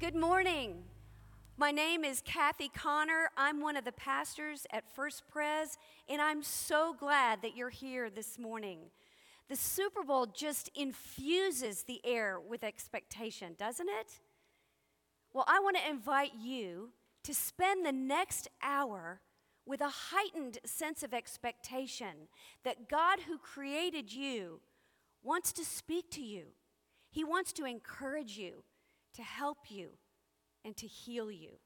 Good morning. My name is Kathy Connor. I'm one of the pastors at First Pres, and I'm so glad that you're here this morning. The Super Bowl just infuses the air with expectation, doesn't it? Well, I want to invite you to spend the next hour with a heightened sense of expectation that God, who created you, wants to speak to you. He wants to encourage you, to help you, and to heal you.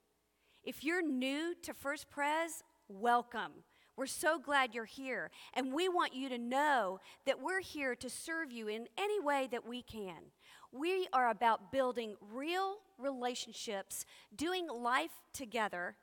If you're new to First Pres, welcome. We're so glad you're here, and we want you to know that we're here to serve you in any way that we can. We are about building real relationships, doing life together,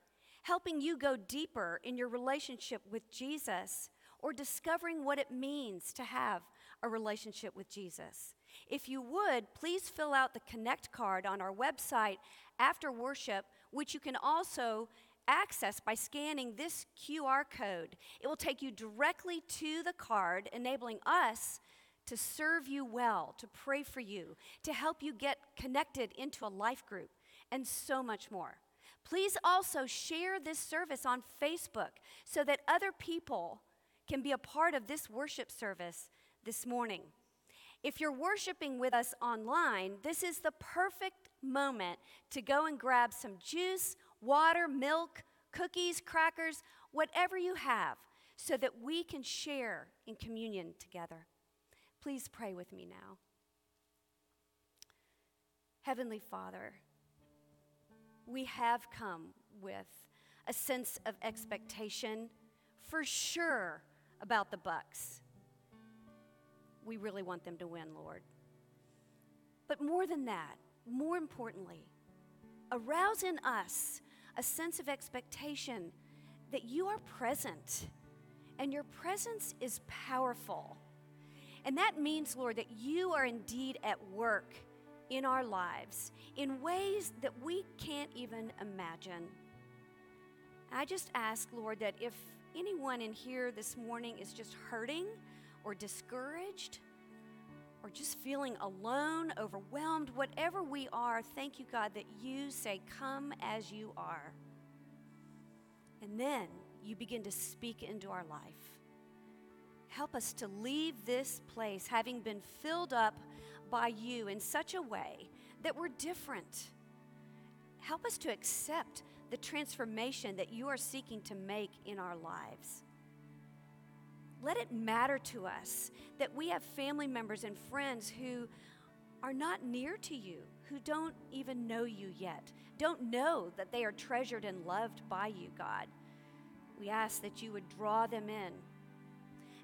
helping you go deeper in your relationship with Jesus, or discovering what it means to have a relationship with Jesus. If you would, please fill out the Connect card on our website after worship, which you can also access by scanning this QR code. It will take you directly to the card, enabling us to serve you well, to pray for you, to help you get connected into a life group, and so much more. Please also share this service on Facebook so that other people can be a part of this worship service this morning. If you're worshiping with us online, this is the perfect moment to go and grab some juice, water, milk, cookies, crackers, whatever you have, so that we can share in communion together. Please pray with me now. Heavenly Father, we have come with a sense of expectation for sure about the Bucks. We really want them to win, Lord. But more than that, more importantly, arouse in us a sense of expectation that you are present and your presence is powerful. And that means, Lord, that you are indeed at work in our lives in ways that we can't even imagine. I just ask, Lord, that if anyone in here this morning is just hurting or discouraged, or just feeling alone, overwhelmed, whatever we are, thank you, God, that you say, Come as you are. And then you begin to speak into our life. Help us to leave this place having been filled up by you in such a way that we're different. Help us to accept the transformation that you are seeking to make in our lives. Let it matter to us that we have family members and friends who are not near to you, who don't even know you yet, don't know that they are treasured and loved by you, God. We ask that you would draw them in.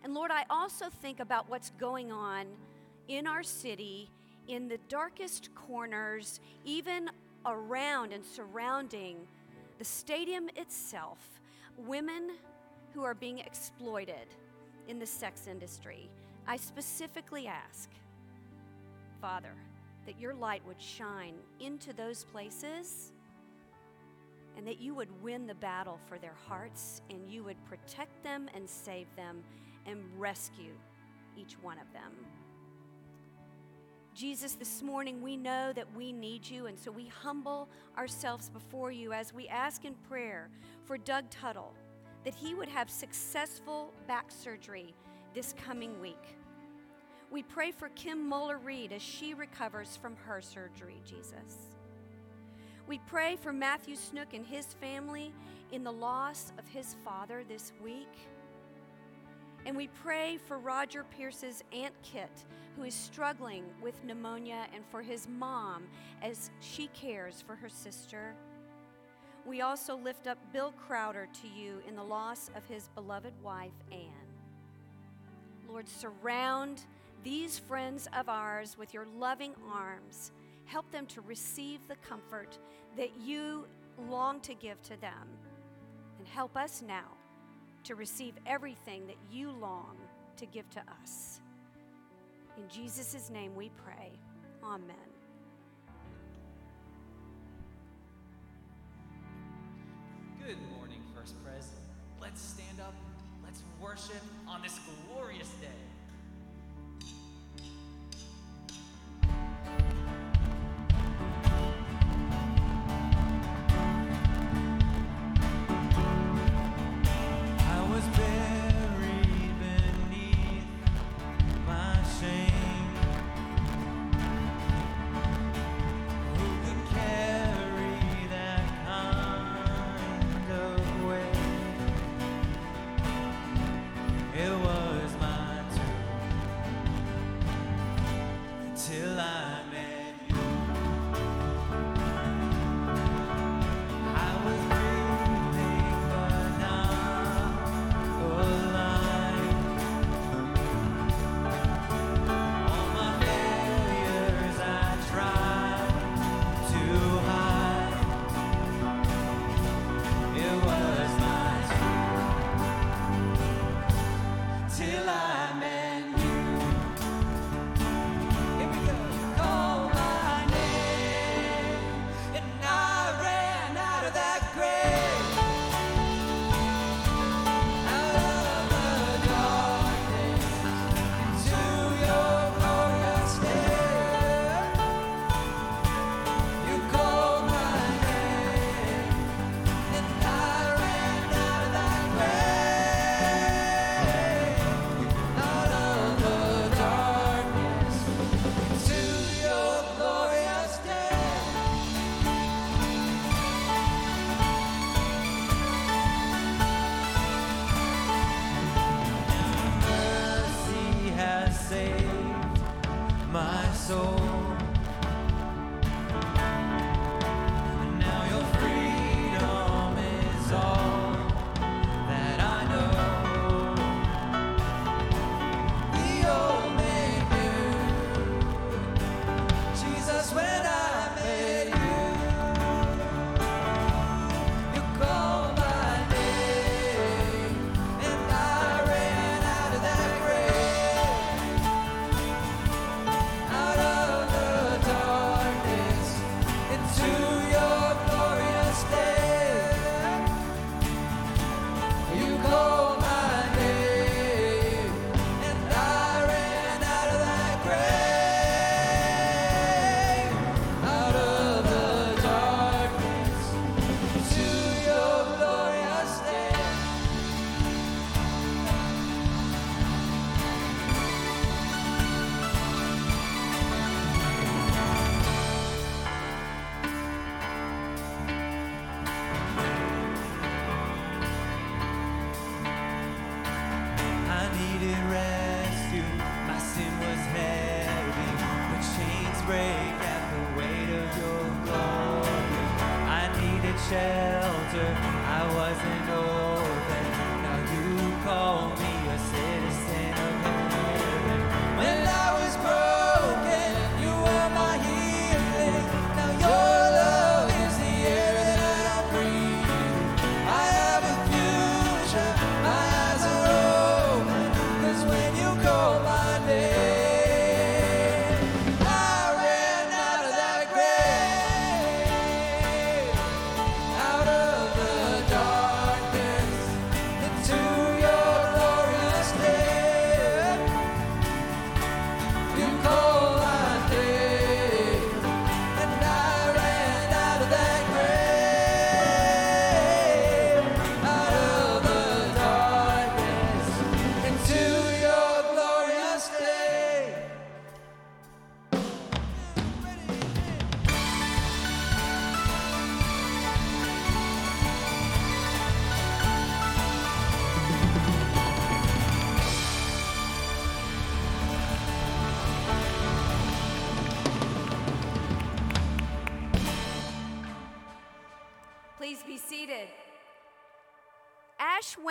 And Lord, I also think about what's going on in our city, in the darkest corners, even around and surrounding the stadium itself, women who are being exploited in the sex industry. I specifically ask, Father, that your light would shine into those places and that you would win the battle for their hearts and you would protect them and save them and rescue each one of them. Jesus, this morning we know that we need you, and so we humble ourselves before you as we ask in prayer for Doug Tuttle that he would have successful back surgery this coming week. We pray for Kim Muller Reed as she recovers from her surgery, Jesus. We pray for Matthew Snook and his family in the loss of his father this week. And we pray for Roger Pierce's Aunt Kit, who is struggling with pneumonia, and for his mom as she cares for her sister. We also lift up Bill Crowder to you in the loss of his beloved wife, Anne. Lord, surround these friends of ours with your loving arms. Help them to receive the comfort that you long to give to them. And help us now to receive everything that you long to give to us. In Jesus' name we pray. Amen. Good morning, First Pres. Let's stand up. Let's worship on this glorious day.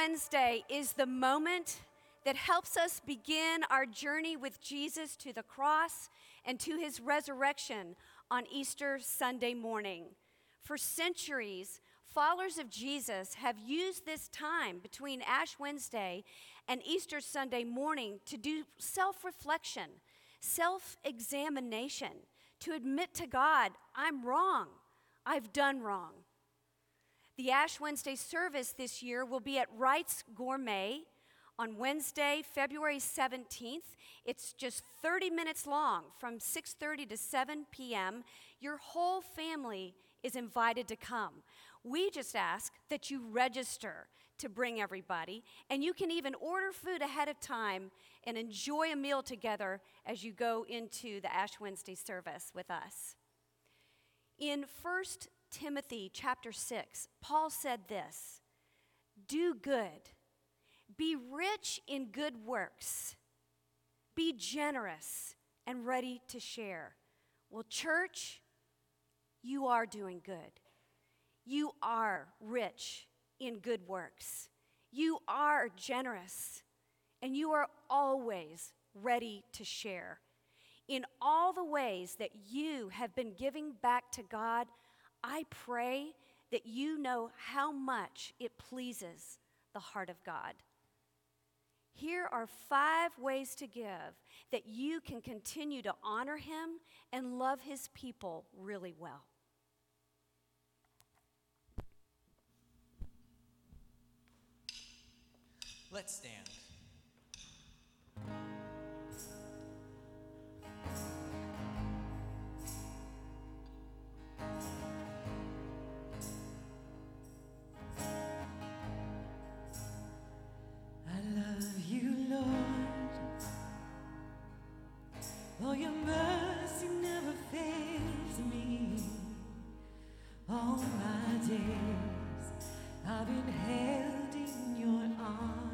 Wednesday is the moment that helps us begin our journey with Jesus to the cross and to his resurrection on Easter Sunday morning. For centuries, followers of Jesus have used this time between Ash Wednesday and Easter Sunday morning to do self reflection, self examination, to admit to God, I'm wrong, I've done wrong. The Ash Wednesday service this year will be at Wright's Gourmet on Wednesday, February 17th. It's just 30 minutes long from 6:30 to 7 p.m. Your whole family is invited to come. We just ask that you register to bring everybody, and you can even order food ahead of time and enjoy a meal together as you go into the Ash Wednesday service with us. In 1 Timothy chapter 6, Paul said this Do good, be rich in good works, be generous and ready to share. Well, church, you are doing good. You are rich in good works. You are generous, and you are always ready to share. In all the ways that you have been giving back to God, I pray that you know how much it pleases the heart of God. Here are five ways to give that you can continue to honor Him and love His people really well. Let's stand. Your mercy never fails me. All my days I've been held in your arms.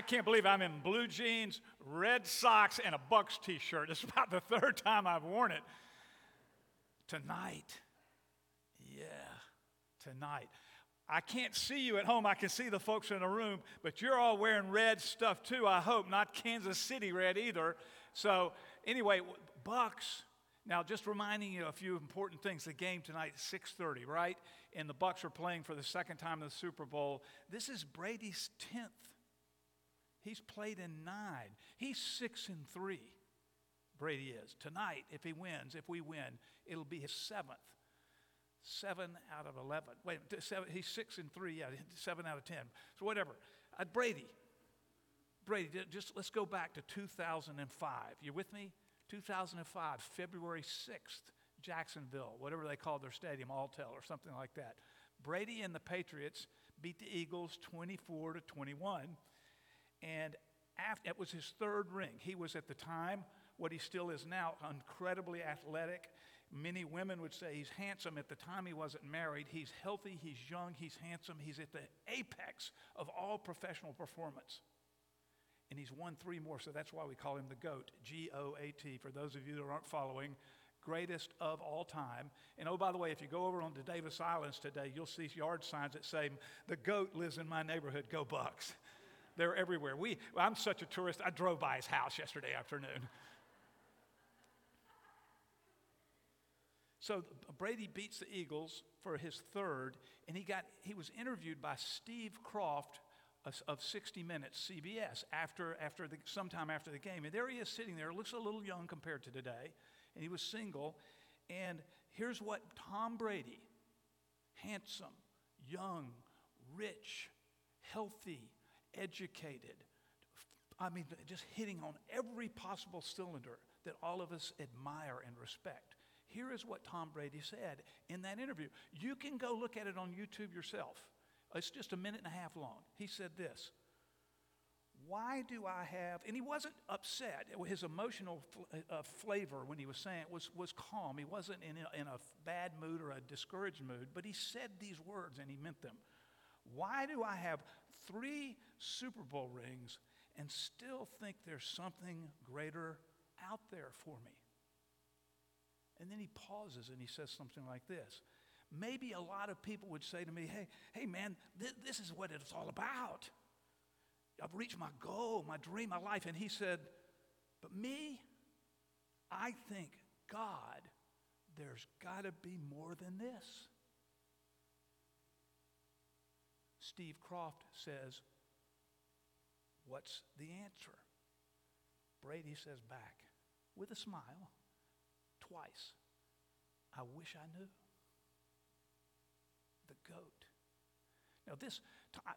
I can't believe I'm in blue jeans, red socks, and a Bucks t shirt. It's about the third time I've worn it. Tonight, yeah, tonight. I can't see you at home. I can see the folks in the room, but you're all wearing red stuff too, I hope. Not Kansas City red either. So, anyway, Bucks. Now, just reminding you a few important things. The game tonight, 6:30, right? And the Bucks are playing for the second time in the Super Bowl. This is Brady's 10th. He's played in nine. He's six and three. Brady is. Tonight, if he wins, if we win, it'll be his seventh. Seven out of 11. Wait, seven, he's six and three, yeah, seven out of 10. So, whatever. Uh, Brady. Brady, just let's go back to 2005. You with me? 2005, February 6th, Jacksonville, whatever they called their stadium, Alltel or something like that. Brady and the Patriots beat the Eagles 24 to 21. And after, it was his third ring. He was at the time, what he still is now, incredibly athletic. Many women would say he's handsome. At the time he wasn't married, he's healthy, he's young, he's handsome, he's at the apex of all professional performance. And he's won three more, so that's why we call him the GOAT, G O A T, for those of you that aren't following, greatest of all time. And oh, by the way, if you go over on to Davis Islands today, you'll see yard signs that say, The GOAT lives in my neighborhood, go Bucks. They're everywhere. We, I'm such a tourist, I drove by his house yesterday afternoon. So Brady beats the Eagles for his third, and he, got, he was interviewed by Steve Kroft of 60 Minutes, CBS, after, after the, sometime after the game. And there he is sitting there, looks a little young compared to today, and he was single. And here's what Tom Brady, handsome, young, rich, healthy, educated, I mean, just hitting on every possible cylinder that all of us admire and respect. Here is what Tom Brady said in that interview. You can go look at it on YouTube yourself. It's just a minute and a half long. He said this Why do I have, and he wasn't upset. His emotional fl- uh, flavor when he was saying it was, was calm. He wasn't in a, in a bad mood or a discouraged mood, but he said these words and he meant them. Why do I have three Super Bowl rings and still think there's something greater out there for me? And then he pauses and he says something like this. Maybe a lot of people would say to me, hey, hey man, th- this is what it's all about. I've reached my goal, my dream, my life. And he said, but me, I think, God, there's got to be more than this. Steve Kroft says, What's the answer? Brady says back with a smile twice, I wish I knew. The goat. Now, this,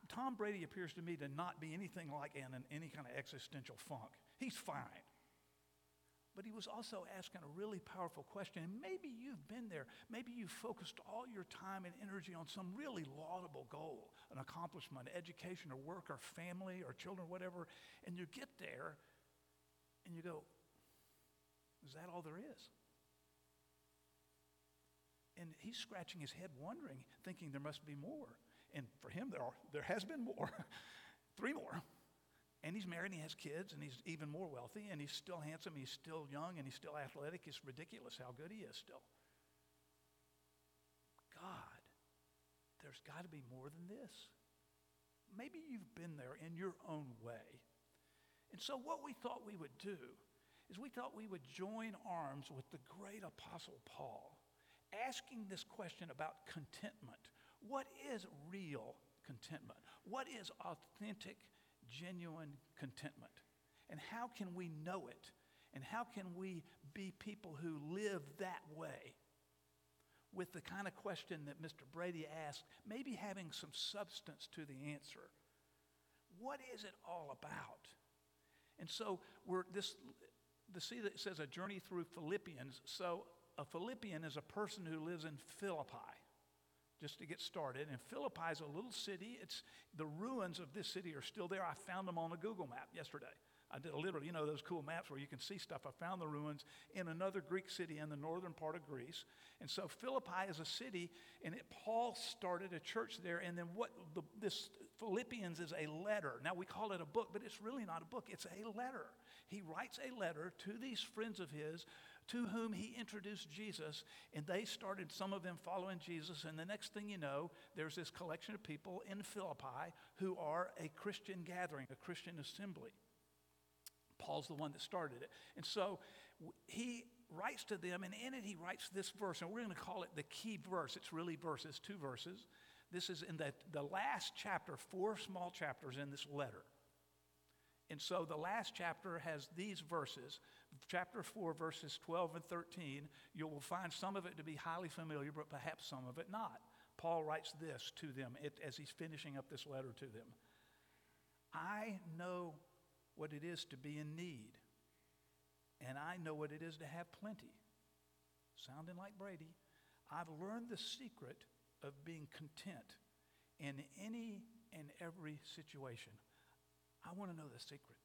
Tom Brady appears to me to not be anything like in any kind of existential funk. He's fine. But he was also asking a really powerful question. And maybe you've been there. Maybe you've focused all your time and energy on some really laudable goal, an accomplishment, education or work or family or children, whatever. And you get there and you go, is that all there is? And he's scratching his head, wondering, thinking there must be more. And for him, there, are, there has been more. Three more. And he's married and he has kids and he's even more wealthy and he's still handsome, he's still young and he's still athletic. It's ridiculous how good he is still. God, there's got to be more than this. Maybe you've been there in your own way. And so, what we thought we would do is we thought we would join arms with the great apostle Paul, asking this question about contentment. What is real contentment? What is authentic genuine contentment? And how can we know it? And how can we be people who live that way? With the kind of question that Mr. Brady asked, maybe having some substance to the answer. What is it all about? And so we're this the see that says a journey through Philippians. So a Philippian is a person who lives in Philippi just to get started. And Philippi is a little city. It's the ruins of this city are still there. I found them on a Google map yesterday. I did a literally, you know, those cool maps where you can see stuff. I found the ruins in another Greek city in the northern part of Greece. And so Philippi is a city, and it, Paul started a church there. And then what the, this Philippians is a letter. Now we call it a book, but it's really not a book, it's a letter. He writes a letter to these friends of his to whom he introduced Jesus, and they started, some of them following Jesus. And the next thing you know, there's this collection of people in Philippi who are a Christian gathering, a Christian assembly. Paul's the one that started it. And so he writes to them, and in it he writes this verse, and we're going to call it the key verse. It's really verses, two verses. This is in the, the last chapter, four small chapters in this letter. And so the last chapter has these verses. Chapter 4, verses 12 and 13. You will find some of it to be highly familiar, but perhaps some of it not. Paul writes this to them as he's finishing up this letter to them I know what it is to be in need, and I know what it is to have plenty. Sounding like Brady, I've learned the secret of being content in any and every situation. I want to know the secret.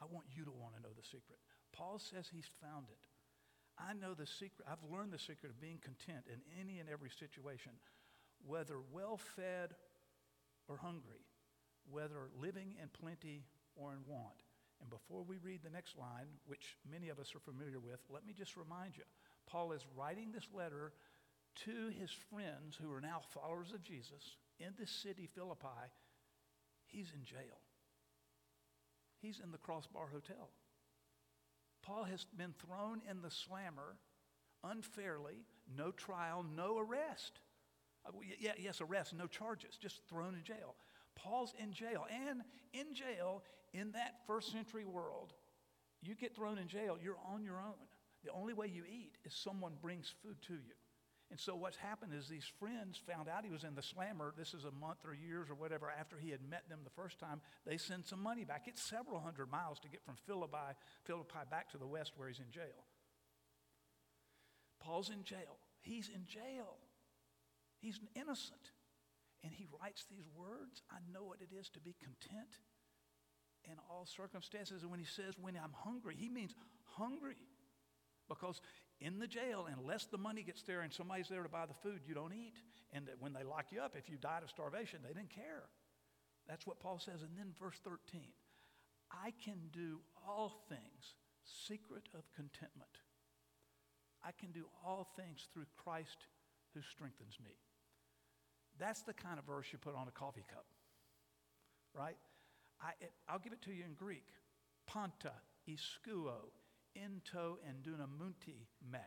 I want you to want to know the secret. Paul says he's found it. I know the secret. I've learned the secret of being content in any and every situation, whether well fed or hungry, whether living in plenty or in want. And before we read the next line, which many of us are familiar with, let me just remind you Paul is writing this letter to his friends who are now followers of Jesus in this city, Philippi. He's in jail. He's in the Crossbar Hotel. Paul has been thrown in the slammer unfairly, no trial, no arrest. Uh, yeah, yes, arrest, no charges, just thrown in jail. Paul's in jail. And in jail, in that first century world, you get thrown in jail, you're on your own. The only way you eat is someone brings food to you. And so what's happened is these friends found out he was in the slammer. This is a month or years or whatever after he had met them the first time. They send some money back. It's several hundred miles to get from Philippi, Philippi back to the west where he's in jail. Paul's in jail. He's in jail. He's innocent. And he writes these words I know what it is to be content in all circumstances. And when he says, when I'm hungry, he means hungry. Because in the jail, unless the money gets there and somebody's there to buy the food, you don't eat. And that when they lock you up, if you died of starvation, they didn't care. That's what Paul says. And then verse 13 I can do all things, secret of contentment. I can do all things through Christ who strengthens me. That's the kind of verse you put on a coffee cup, right? I, it, I'll give it to you in Greek. Panta, iskuo, into, and dunamunti me.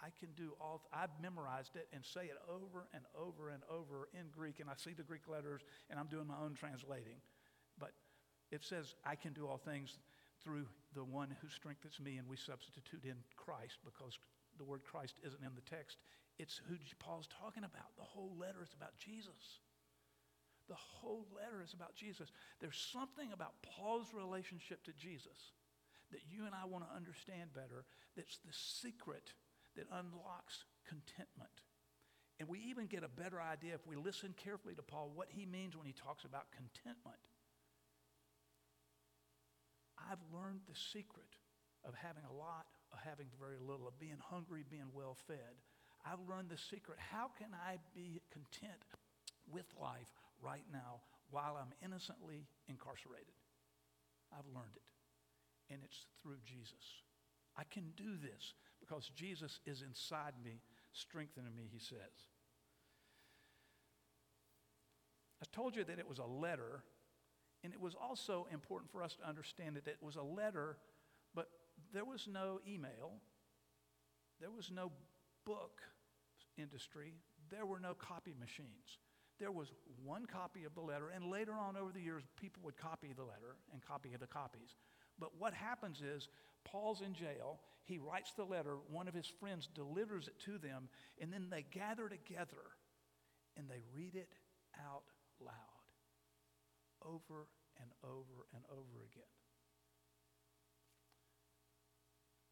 I can do all, I've memorized it and say it over and over and over in Greek, and I see the Greek letters, and I'm doing my own translating. But it says, I can do all things through the one who strengthens me, and we substitute in Christ because the word Christ isn't in the text. It's who Paul's talking about. The whole letter is about Jesus. The whole letter is about Jesus. There's something about Paul's relationship to Jesus that you and I want to understand better that's the secret that unlocks contentment. And we even get a better idea if we listen carefully to Paul what he means when he talks about contentment. I've learned the secret of having a lot, of having very little, of being hungry, being well fed. I've learned the secret. How can I be content with life right now while I'm innocently incarcerated? I've learned it. And it's through Jesus. I can do this because Jesus is inside me, strengthening me, he says. I told you that it was a letter, and it was also important for us to understand that it was a letter, but there was no email, there was no book industry, there were no copy machines. There was one copy of the letter, and later on over the years, people would copy the letter and copy the copies. But what happens is, Paul's in jail, he writes the letter, one of his friends delivers it to them, and then they gather together and they read it out loud over and over and over again.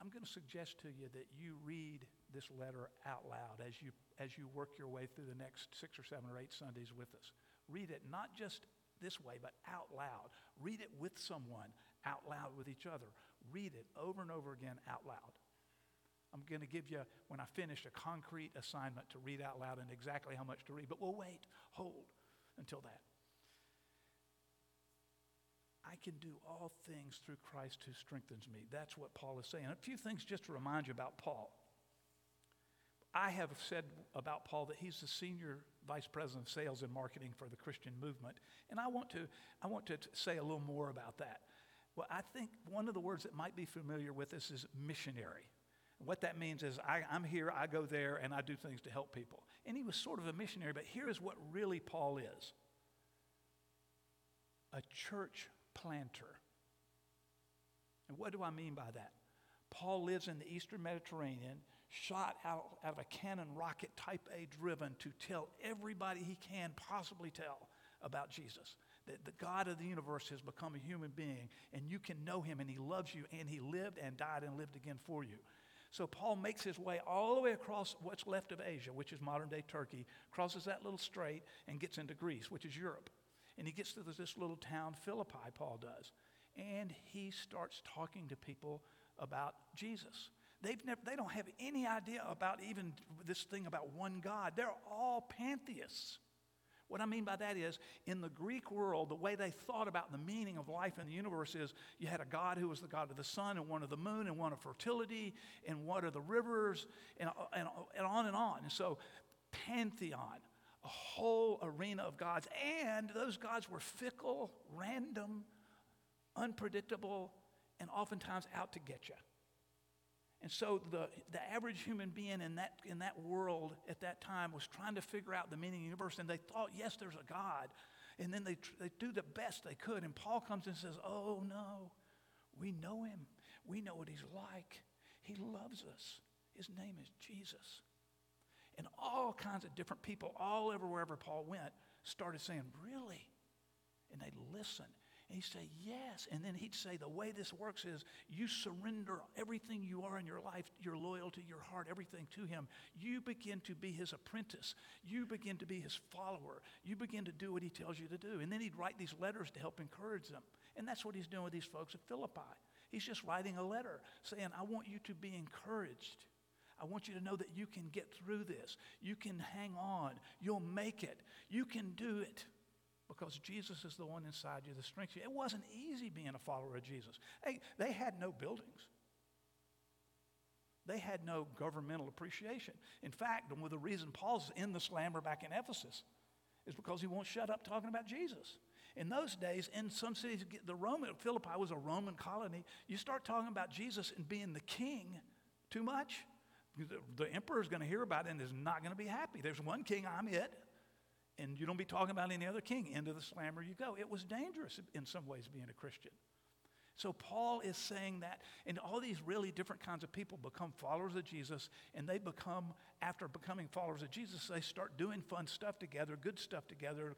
I'm going to suggest to you that you read this letter out loud as you, as you work your way through the next six or seven or eight Sundays with us. Read it not just this way, but out loud. Read it with someone out loud with each other. Read it over and over again out loud. I'm going to give you, when I finish, a concrete assignment to read out loud and exactly how much to read, but we'll wait, hold until that. I can do all things through Christ who strengthens me. That's what Paul is saying. A few things just to remind you about Paul. I have said about Paul that he's the senior vice president of sales and marketing for the Christian movement. And I want to, I want to say a little more about that. Well, I think one of the words that might be familiar with this is missionary. What that means is I, I'm here, I go there, and I do things to help people. And he was sort of a missionary, but here's what really Paul is a church planter. And what do I mean by that? Paul lives in the eastern Mediterranean, shot out, out of a cannon rocket type A driven to tell everybody he can possibly tell about Jesus. That the God of the universe has become a human being, and you can know him, and he loves you, and he lived and died and lived again for you. So Paul makes his way all the way across what's left of Asia, which is modern day Turkey, crosses that little strait, and gets into Greece, which is Europe. And he gets to this little town, Philippi, Paul does. And he starts talking to people about Jesus. They've never, they don't have any idea about even this thing about one God. They're all pantheists. What I mean by that is, in the Greek world, the way they thought about the meaning of life in the universe is you had a God who was the God of the sun, and one of the moon, and one of fertility, and one of the rivers, and, and, and on and on. And so, pantheon, a whole arena of gods. And those gods were fickle, random, unpredictable, and oftentimes out to get you. And so the, the average human being in that, in that world at that time was trying to figure out the meaning of the universe, and they thought, yes, there's a God. And then they, they do the best they could. And Paul comes and says, oh, no, we know him. We know what he's like. He loves us. His name is Jesus. And all kinds of different people, all over wherever Paul went, started saying, Really? And they'd listen. And he'd say, Yes. And then he'd say, The way this works is you surrender everything you are in your life, your loyalty, your heart, everything to him. You begin to be his apprentice. You begin to be his follower. You begin to do what he tells you to do. And then he'd write these letters to help encourage them. And that's what he's doing with these folks at Philippi. He's just writing a letter saying, I want you to be encouraged. I want you to know that you can get through this. You can hang on. You'll make it. You can do it because Jesus is the one inside you that strengthens you. It wasn't easy being a follower of Jesus. Hey, they had no buildings. They had no governmental appreciation. In fact, one of the reason Paul's in the slammer back in Ephesus is because he won't shut up talking about Jesus. In those days, in some cities, the Roman Philippi was a Roman colony. You start talking about Jesus and being the king too much, the, the emperor's going to hear about it and is not going to be happy. There's one king, I'm it. And you don't be talking about any other king. Into the slammer you go. It was dangerous in some ways being a Christian. So Paul is saying that, and all these really different kinds of people become followers of Jesus, and they become, after becoming followers of Jesus, they start doing fun stuff together, good stuff together,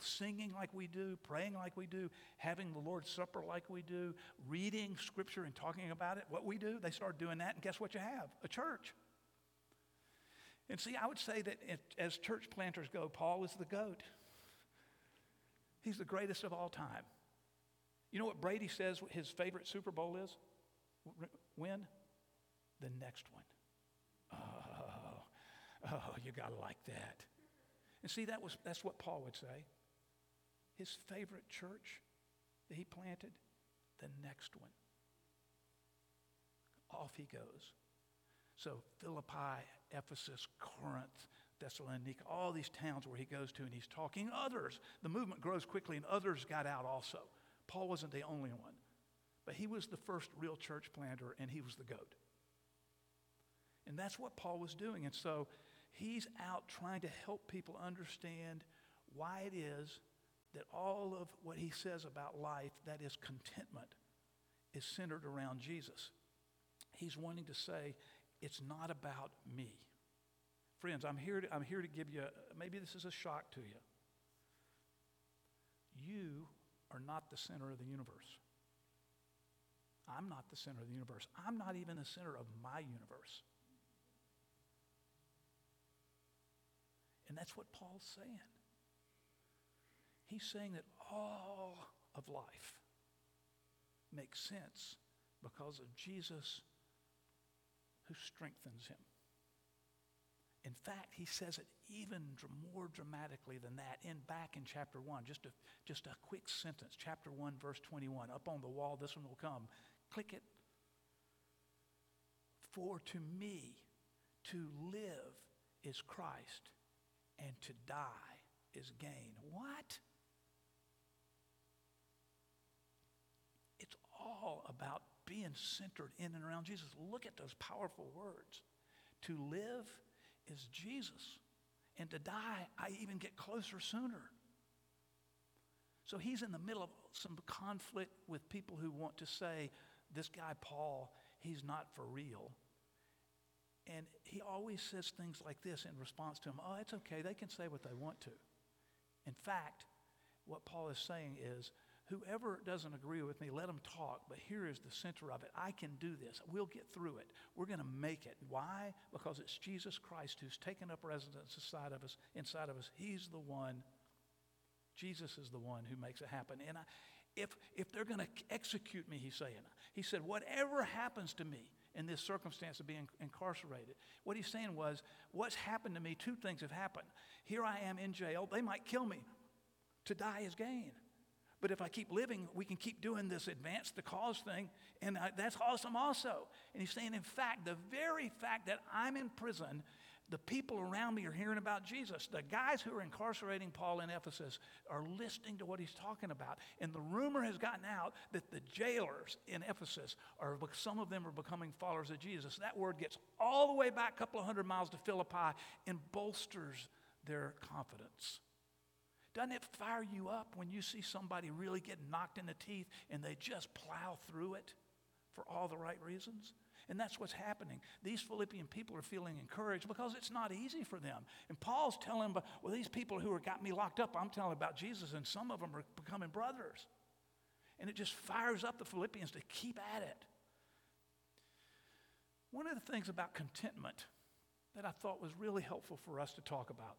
singing like we do, praying like we do, having the Lord's Supper like we do, reading Scripture and talking about it. What we do, they start doing that, and guess what you have? A church. And see, I would say that as church planters go, Paul is the goat. He's the greatest of all time. You know what Brady says his favorite Super Bowl is? When? The next one. Oh, oh, you got to like that. And see, that was, that's what Paul would say. His favorite church that he planted, the next one. Off he goes. So Philippi, Ephesus, Corinth, Thessalonica, all these towns where he goes to and he's talking. Others, the movement grows quickly and others got out also. Paul wasn't the only one, but he was the first real church planter and he was the goat. And that's what Paul was doing. And so he's out trying to help people understand why it is that all of what he says about life, that is contentment, is centered around Jesus. He's wanting to say, it's not about me. Friends, I'm here to, I'm here to give you, maybe this is a shock to you. You are not the center of the universe. I'm not the center of the universe. I'm not even the center of my universe. And that's what Paul's saying. He's saying that all of life, makes sense because of Jesus who strengthens him. In fact, he says it even more dramatically than that in back in chapter 1. Just a, just a quick sentence. Chapter 1, verse 21. Up on the wall, this one will come. Click it. For to me, to live is Christ, and to die is gain. What? It's all about being centered in and around Jesus. Look at those powerful words. To live is Jesus, and to die, I even get closer sooner. So he's in the middle of some conflict with people who want to say, this guy, Paul, he's not for real. And he always says things like this in response to him Oh, it's okay. They can say what they want to. In fact, what Paul is saying is, whoever doesn't agree with me, let them talk. But here is the center of it. I can do this. We'll get through it. We're going to make it. Why? Because it's Jesus Christ who's taken up residence inside of us. Inside of us, He's the one. Jesus is the one who makes it happen. And I, if if they're going to execute me, He's saying, He said, whatever happens to me in this circumstance of being incarcerated, what He's saying was, what's happened to me? Two things have happened. Here I am in jail. They might kill me. To die is gain. But if I keep living, we can keep doing this advance the cause thing, and I, that's awesome also. And he's saying, in fact, the very fact that I'm in prison, the people around me are hearing about Jesus. The guys who are incarcerating Paul in Ephesus are listening to what he's talking about. And the rumor has gotten out that the jailers in Ephesus are, some of them are becoming followers of Jesus. That word gets all the way back a couple of hundred miles to Philippi and bolsters their confidence. Doesn't it fire you up when you see somebody really get knocked in the teeth and they just plow through it for all the right reasons? And that's what's happening. These Philippian people are feeling encouraged because it's not easy for them. And Paul's telling them, well, these people who are got me locked up, I'm telling about Jesus, and some of them are becoming brothers. And it just fires up the Philippians to keep at it. One of the things about contentment that I thought was really helpful for us to talk about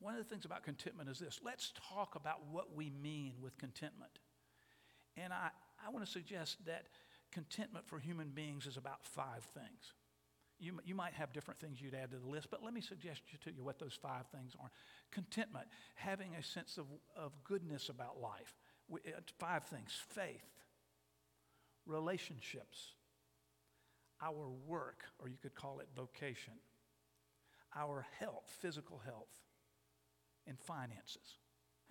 one of the things about contentment is this let's talk about what we mean with contentment. And I, I want to suggest that contentment for human beings is about five things. You, you might have different things you'd add to the list, but let me suggest to you what those five things are. Contentment, having a sense of, of goodness about life. Uh, five things faith, relationships, our work, or you could call it vocation, our health, physical health, and finances.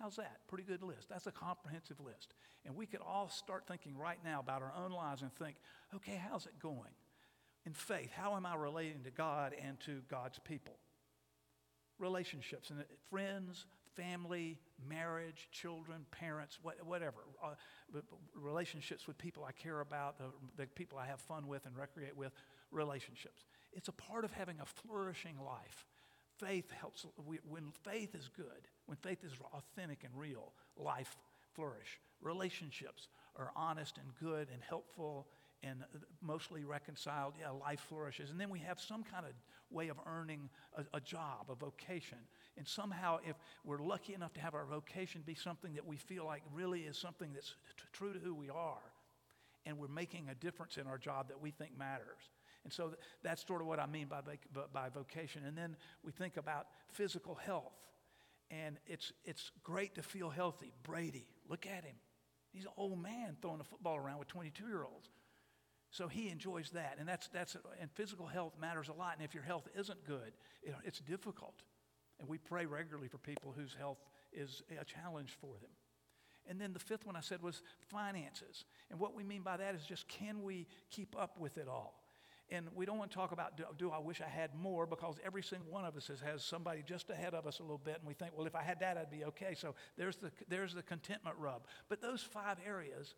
How's that? Pretty good list. That's a comprehensive list. And we could all start thinking right now about our own lives and think, okay, how's it going? In faith, how am I relating to God and to God's people? Relationships and friends, family, marriage, children, parents, whatever. Uh, relationships with people I care about, the, the people I have fun with and recreate with, relationships. It's a part of having a flourishing life faith helps, when faith is good, when faith is authentic and real, life flourish. Relationships are honest and good and helpful and mostly reconciled. Yeah, life flourishes. And then we have some kind of way of earning a, a job, a vocation. And somehow, if we're lucky enough to have our vocation be something that we feel like really is something that's t- true to who we are, and we're making a difference in our job that we think matters, and so that's sort of what I mean by, by vocation. And then we think about physical health. And it's, it's great to feel healthy. Brady, look at him. He's an old man throwing a football around with 22 year olds. So he enjoys that. And, that's, that's, and physical health matters a lot. And if your health isn't good, it, it's difficult. And we pray regularly for people whose health is a challenge for them. And then the fifth one I said was finances. And what we mean by that is just can we keep up with it all? And we don't want to talk about, do, do, I wish I had more, because every single one of us has, has somebody just ahead of us a little bit, and we think, well, if I had that, I'd be okay. So there's the, there's the contentment rub. But those five areas,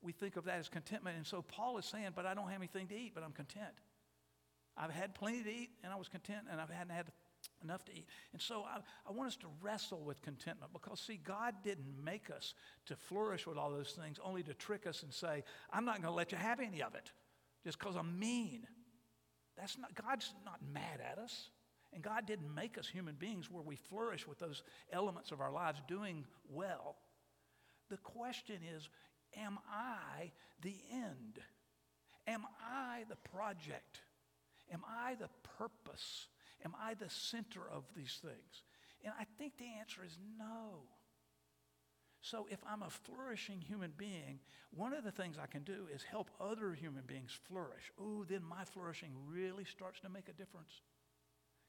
we think of that as contentment. And so Paul is saying, but I don't have anything to eat, but I'm content. I've had plenty to eat, and I was content, and I hadn't had enough to eat. And so I, I want us to wrestle with contentment because, see, God didn't make us to flourish with all those things only to trick us and say, I'm not going to let you have any of it just because I'm mean. That's not, God's not mad at us. And God didn't make us human beings where we flourish with those elements of our lives doing well. The question is Am I the end? Am I the project? Am I the purpose? Am I the center of these things? And I think the answer is no. So if I'm a flourishing human being, one of the things I can do is help other human beings flourish. Ooh, then my flourishing really starts to make a difference.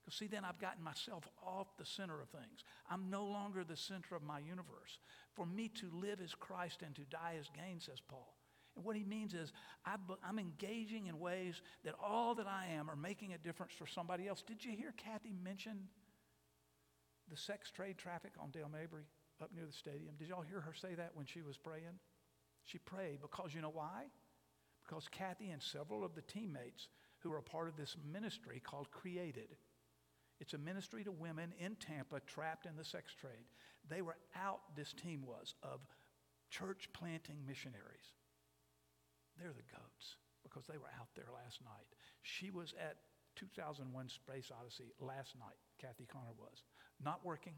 Because see, then I've gotten myself off the center of things. I'm no longer the center of my universe. For me to live as Christ and to die as gain, says Paul. And what he means is I, am engaging in ways that all that I am are making a difference for somebody else. Did you hear Kathy mention the sex trade traffic on Dale Mabry up near the stadium? Did y'all hear her say that when she was praying? She prayed because you know why? Because Kathy and several of the teammates who are a part of this ministry called Created. It's a ministry to women in Tampa trapped in the sex trade. They were out, this team was, of church planting missionaries. They're the goats because they were out there last night. She was at 2001 Space Odyssey last night, Kathy Connor was. Not working.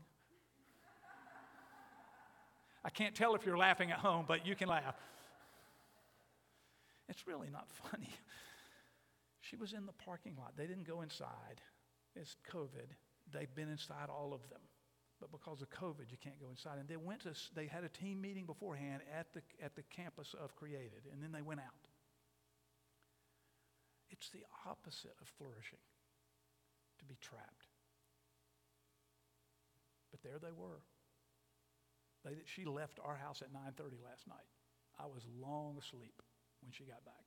I can't tell if you're laughing at home, but you can laugh. It's really not funny. She was in the parking lot. They didn't go inside. It's COVID. They've been inside, all of them. But because of COVID, you can't go inside. And they went to, they had a team meeting beforehand at the, at the campus of Created, and then they went out. It's the opposite of flourishing, to be trapped. But there they were. They, she left our house at 9.30 last night. I was long asleep when she got back.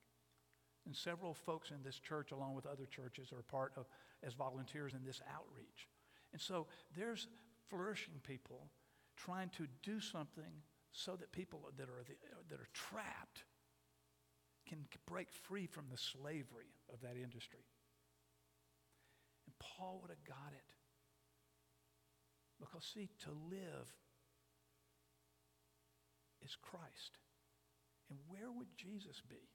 And several folks in this church, along with other churches, are part of as volunteers in this outreach. And so there's flourishing people trying to do something so that people that are, the, that are trapped can break free from the slavery of that industry. And Paul would have got it. Because, see, to live is Christ. And where would Jesus be?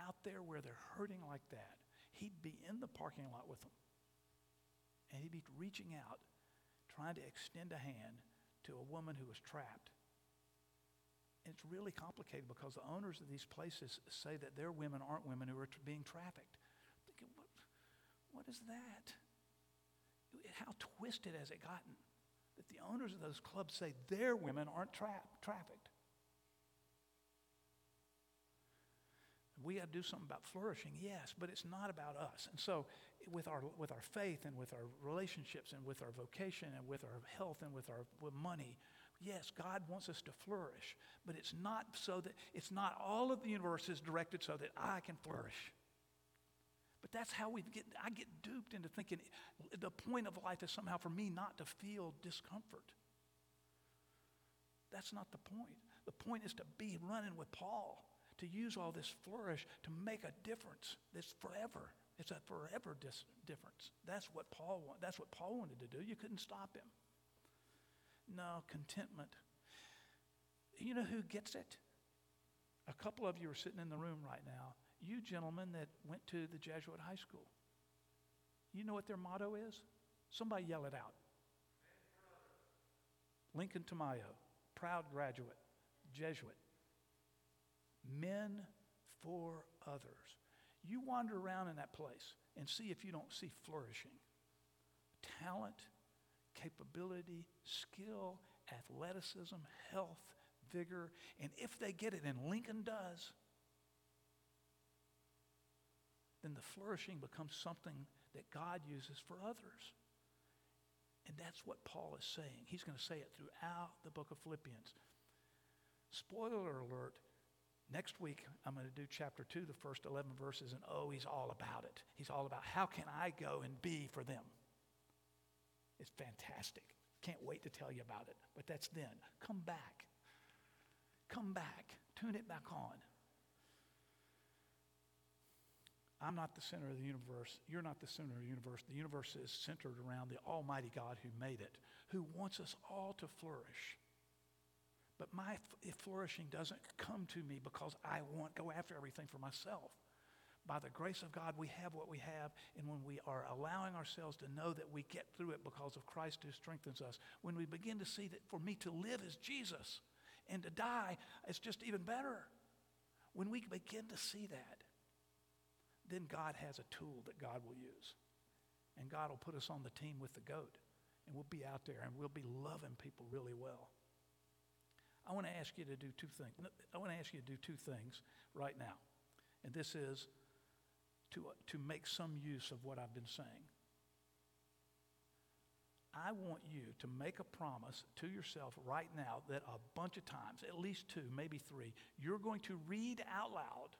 Out there where they're hurting like that. He'd be in the parking lot with them. And he'd be reaching out trying to extend a hand to a woman who was trapped. And it's really complicated because the owners of these places say that their women aren't women who are being trafficked. Thinking, what, what is that? How twisted has it gotten that the owners of those clubs say their women aren't tra- trafficked? We got to do something about flourishing, yes, but it's not about us. And so, with our, with our faith and with our relationships and with our vocation and with our health and with our with money, yes, God wants us to flourish, but it's not so that, it's not all of the universe is directed so that I can flourish. But that's how we get, I get duped into thinking the point of life is somehow for me not to feel discomfort. That's not the point. The point is to be running with Paul to use all this flourish to make a difference that's forever. It's a forever dis- difference. That's what Paul want, That's what Paul wanted to do. You couldn't stop him. No, contentment. You know who gets it? A couple of you are sitting in the room right now. You gentlemen that went to the Jesuit high school. You know what their motto is? Somebody yell it out. Lincoln Tamayo, proud graduate, Jesuit men for others. You wander around in that place and see if you don't see flourishing. Talent, capability, skill, athleticism, health, vigor, and if they get it, and Lincoln does, then the flourishing becomes something that God uses for others. And that's what Paul is saying. He's going to say it throughout the book of Philippians. Spoiler alert, Next week, I'm going to do chapter 2, the first 11 verses, and oh, he's all about it. He's all about how can I go and be for them? It's fantastic. Can't wait to tell you about it. But that's then. Come back. Come back. Tune it back on. I'm not the center of the universe. You're not the center of the universe. The universe is centered around the Almighty God who made it, who wants us all to flourish. But my flourishing doesn't come to me because I want go after everything for myself. By the grace of God, we have what we have, and when we are allowing ourselves to know that we get through it because of Christ who strengthens us, when we begin to see that for me to live is Jesus, And to die is just even better. When we begin to see that, then God has a tool that God will use. And God will put us on the team with the goat. And we'll be out there and we'll be loving people really well. I want to ask you to do two things. I want to ask you to do two things right now. And this is to, uh, to make some use of what I've been saying. I want you to make a promise to yourself right now that a bunch of times, at least two, maybe three, you're going to read out loud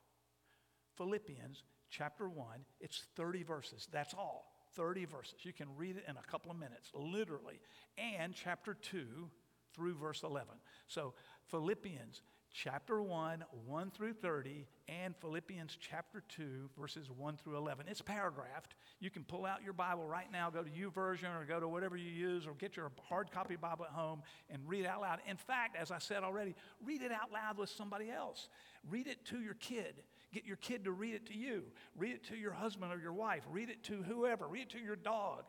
Philippians chapter 1. It's 30 verses. That's all. 30 verses. You can read it in a couple of minutes, literally. And chapter 2 through verse 11. So, Philippians chapter 1, 1 through 30, and Philippians chapter 2, verses 1 through 11. It's paragraphed. You can pull out your Bible right now, go to YouVersion or go to whatever you use, or get your hard copy Bible at home and read out loud. In fact, as I said already, read it out loud with somebody else. Read it to your kid. Get your kid to read it to you. Read it to your husband or your wife. Read it to whoever. Read it to your dog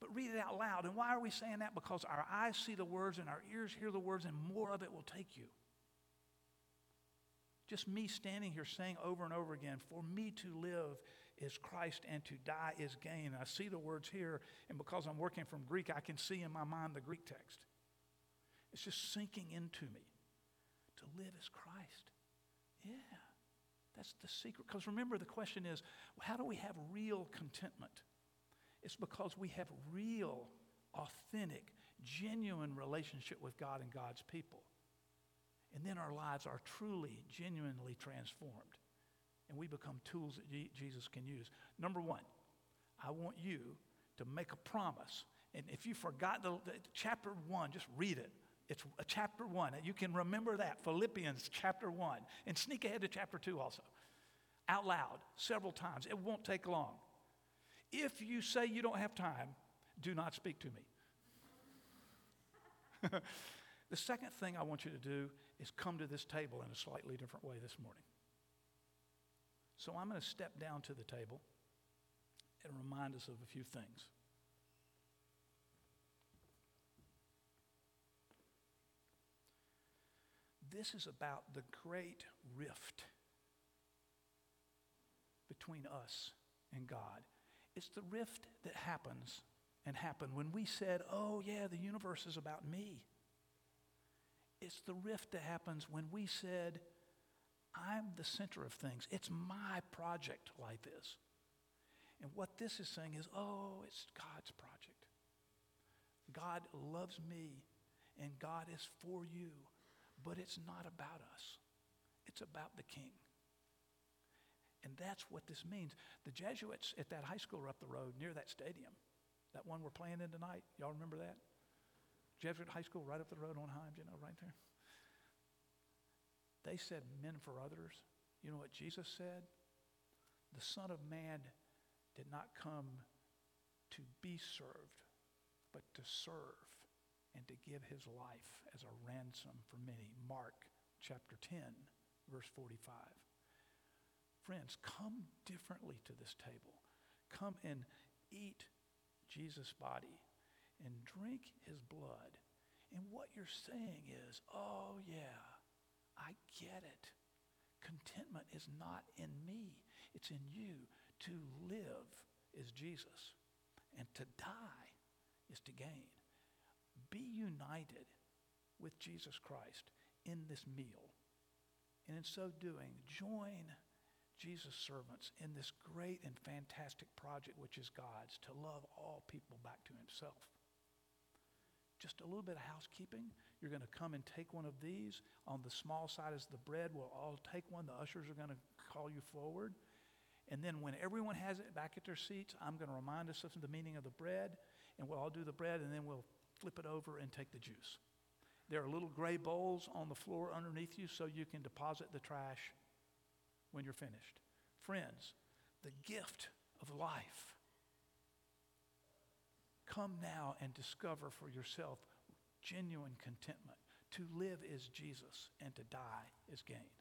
but read it out loud. And why are we saying that? Because our eyes see the words and our ears hear the words, and more of it will take you. Just me standing here saying over and over again, for me to live is Christ and to die is gain. I see the words here, and because I'm working from Greek, I can see in my mind the Greek text. It's just sinking into me. To live is Christ. Yeah, that's the secret. Because remember, the question is how do we have real contentment? It's because we have real, authentic, genuine relationship with God and God's people. And then our lives are truly, genuinely transformed. And we become tools that Jesus can use. Number one, I want you to make a promise. And if you forgot the, the chapter one, just read it. It's a chapter one. You can remember that, Philippians chapter one. And sneak ahead to chapter two also. Out loud, several times. It won't take long. If you say you don't have time, do not speak to me. the second thing I want you to do is come to this table in a slightly different way this morning. So I'm going to step down to the table and remind us of a few things. This is about the great rift between us and God. It's the rift that happens and happened when we said, oh, yeah, the universe is about me. It's the rift that happens when we said, I'm the center of things. It's my project like this. And what this is saying is, oh, it's God's project. God loves me and God is for you, but it's not about us. It's about the king. And that's what this means. The Jesuits at that high school up the road near that stadium. That one we're playing in tonight. Y'all remember that? Jesuit High School right up the road on Himes, you know, right there. They said men for others. You know what Jesus said? The Son of Man did not come to be served, but to serve and to give his life as a ransom for many. Mark chapter 10, verse 45. Friends, come differently to this table. Come and eat Jesus' body and drink his blood. And what you're saying is, oh, yeah, I get it. Contentment is not in me, it's in you. To live is Jesus, and to die is to gain. Be united with Jesus Christ in this meal. And in so doing, join Jesus' servants in this great and fantastic project, which is God's, to love all people back to himself. Just a little bit of housekeeping. You're going to come and take one of these. On the small side is the bread. We'll all take one. The ushers are going to call you forward. And then when everyone has it back at their seats, I'm going to remind us of the meaning of the bread. And we'll all do the bread, and then we'll flip it over and take the juice. There are little gray bowls on the floor underneath you so you can deposit the trash when you're finished. Friends, the gift of life. Come now and discover for yourself genuine contentment. To live is Jesus, and to die is gain.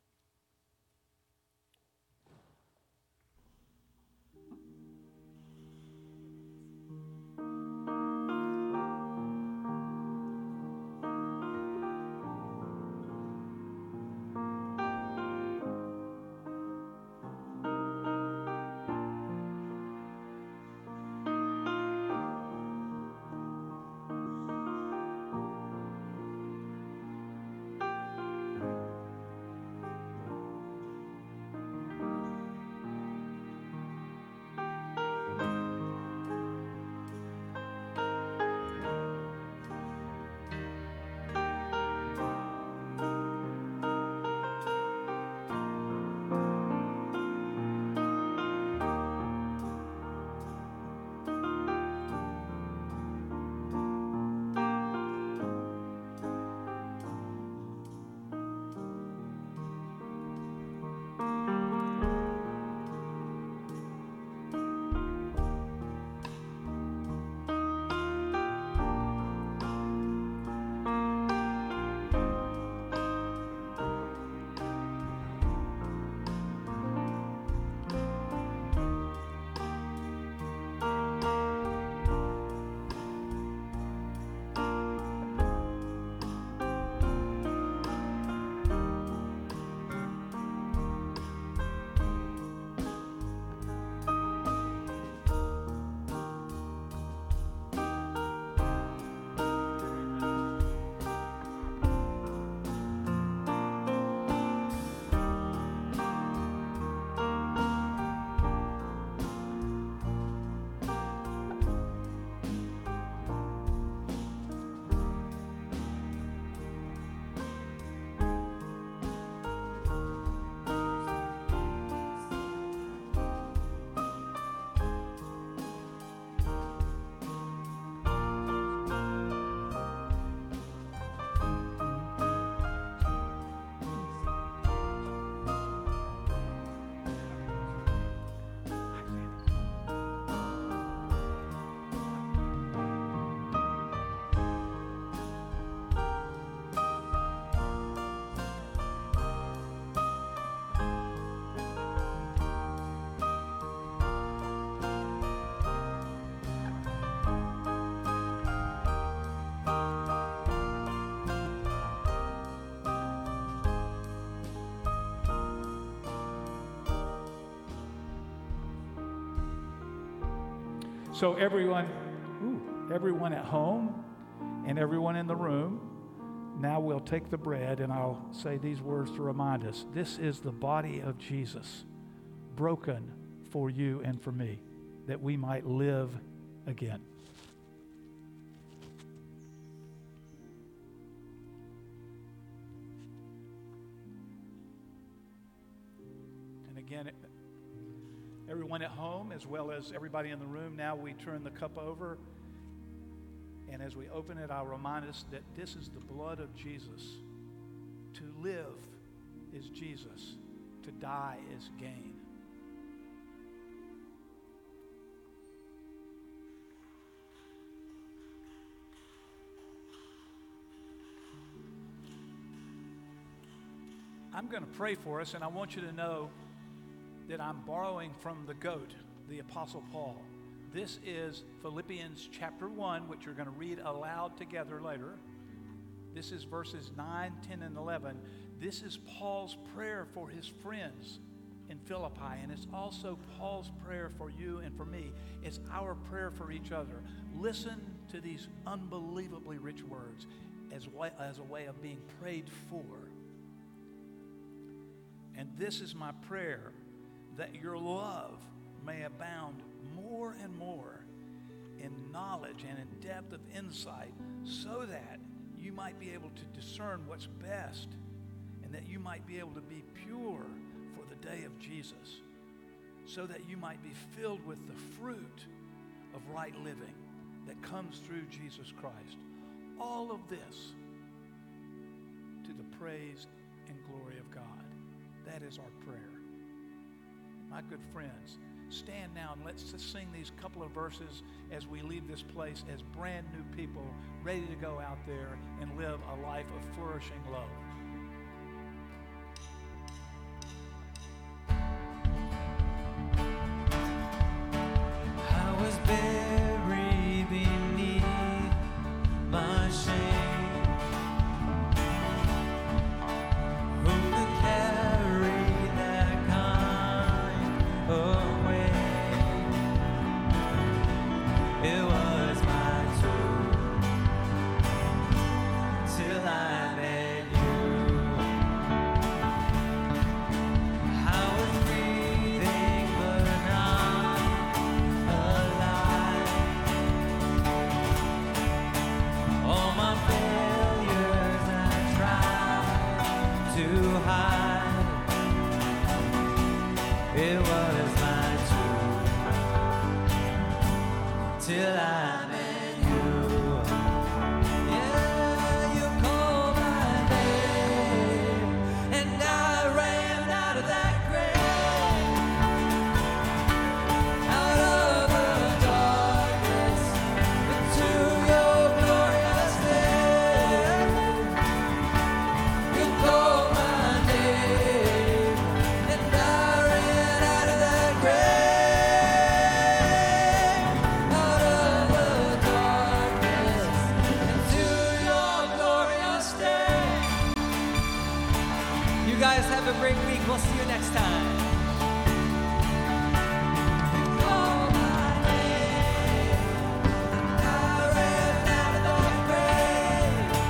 So, everyone, ooh, everyone at home and everyone in the room, now we'll take the bread and I'll say these words to remind us. This is the body of Jesus, broken for you and for me, that we might live again. Everyone at home, as well as everybody in the room, now we turn the cup over. And as we open it, I'll remind us that this is the blood of Jesus. To live is Jesus, to die is gain. I'm going to pray for us, and I want you to know that I'm borrowing from the goat, the Apostle Paul. This is Philippians chapter 1, which we're going to read aloud together later. This is verses 9, 10, and 11. This is Paul's prayer for his friends in Philippi, and it's also Paul's prayer for you and for me. It's our prayer for each other. Listen to these unbelievably rich words as, way, as a way of being prayed for. And this is my prayer that your love may abound more and more in knowledge and in depth of insight, so that you might be able to discern what's best and that you might be able to be pure for the day of Jesus, so that you might be filled with the fruit of right living that comes through Jesus Christ. All of this to the praise and glory of God. That is our prayer. My good friends, stand now and let's sing these couple of verses as we leave this place as brand new people ready to go out there and live a life of flourishing love.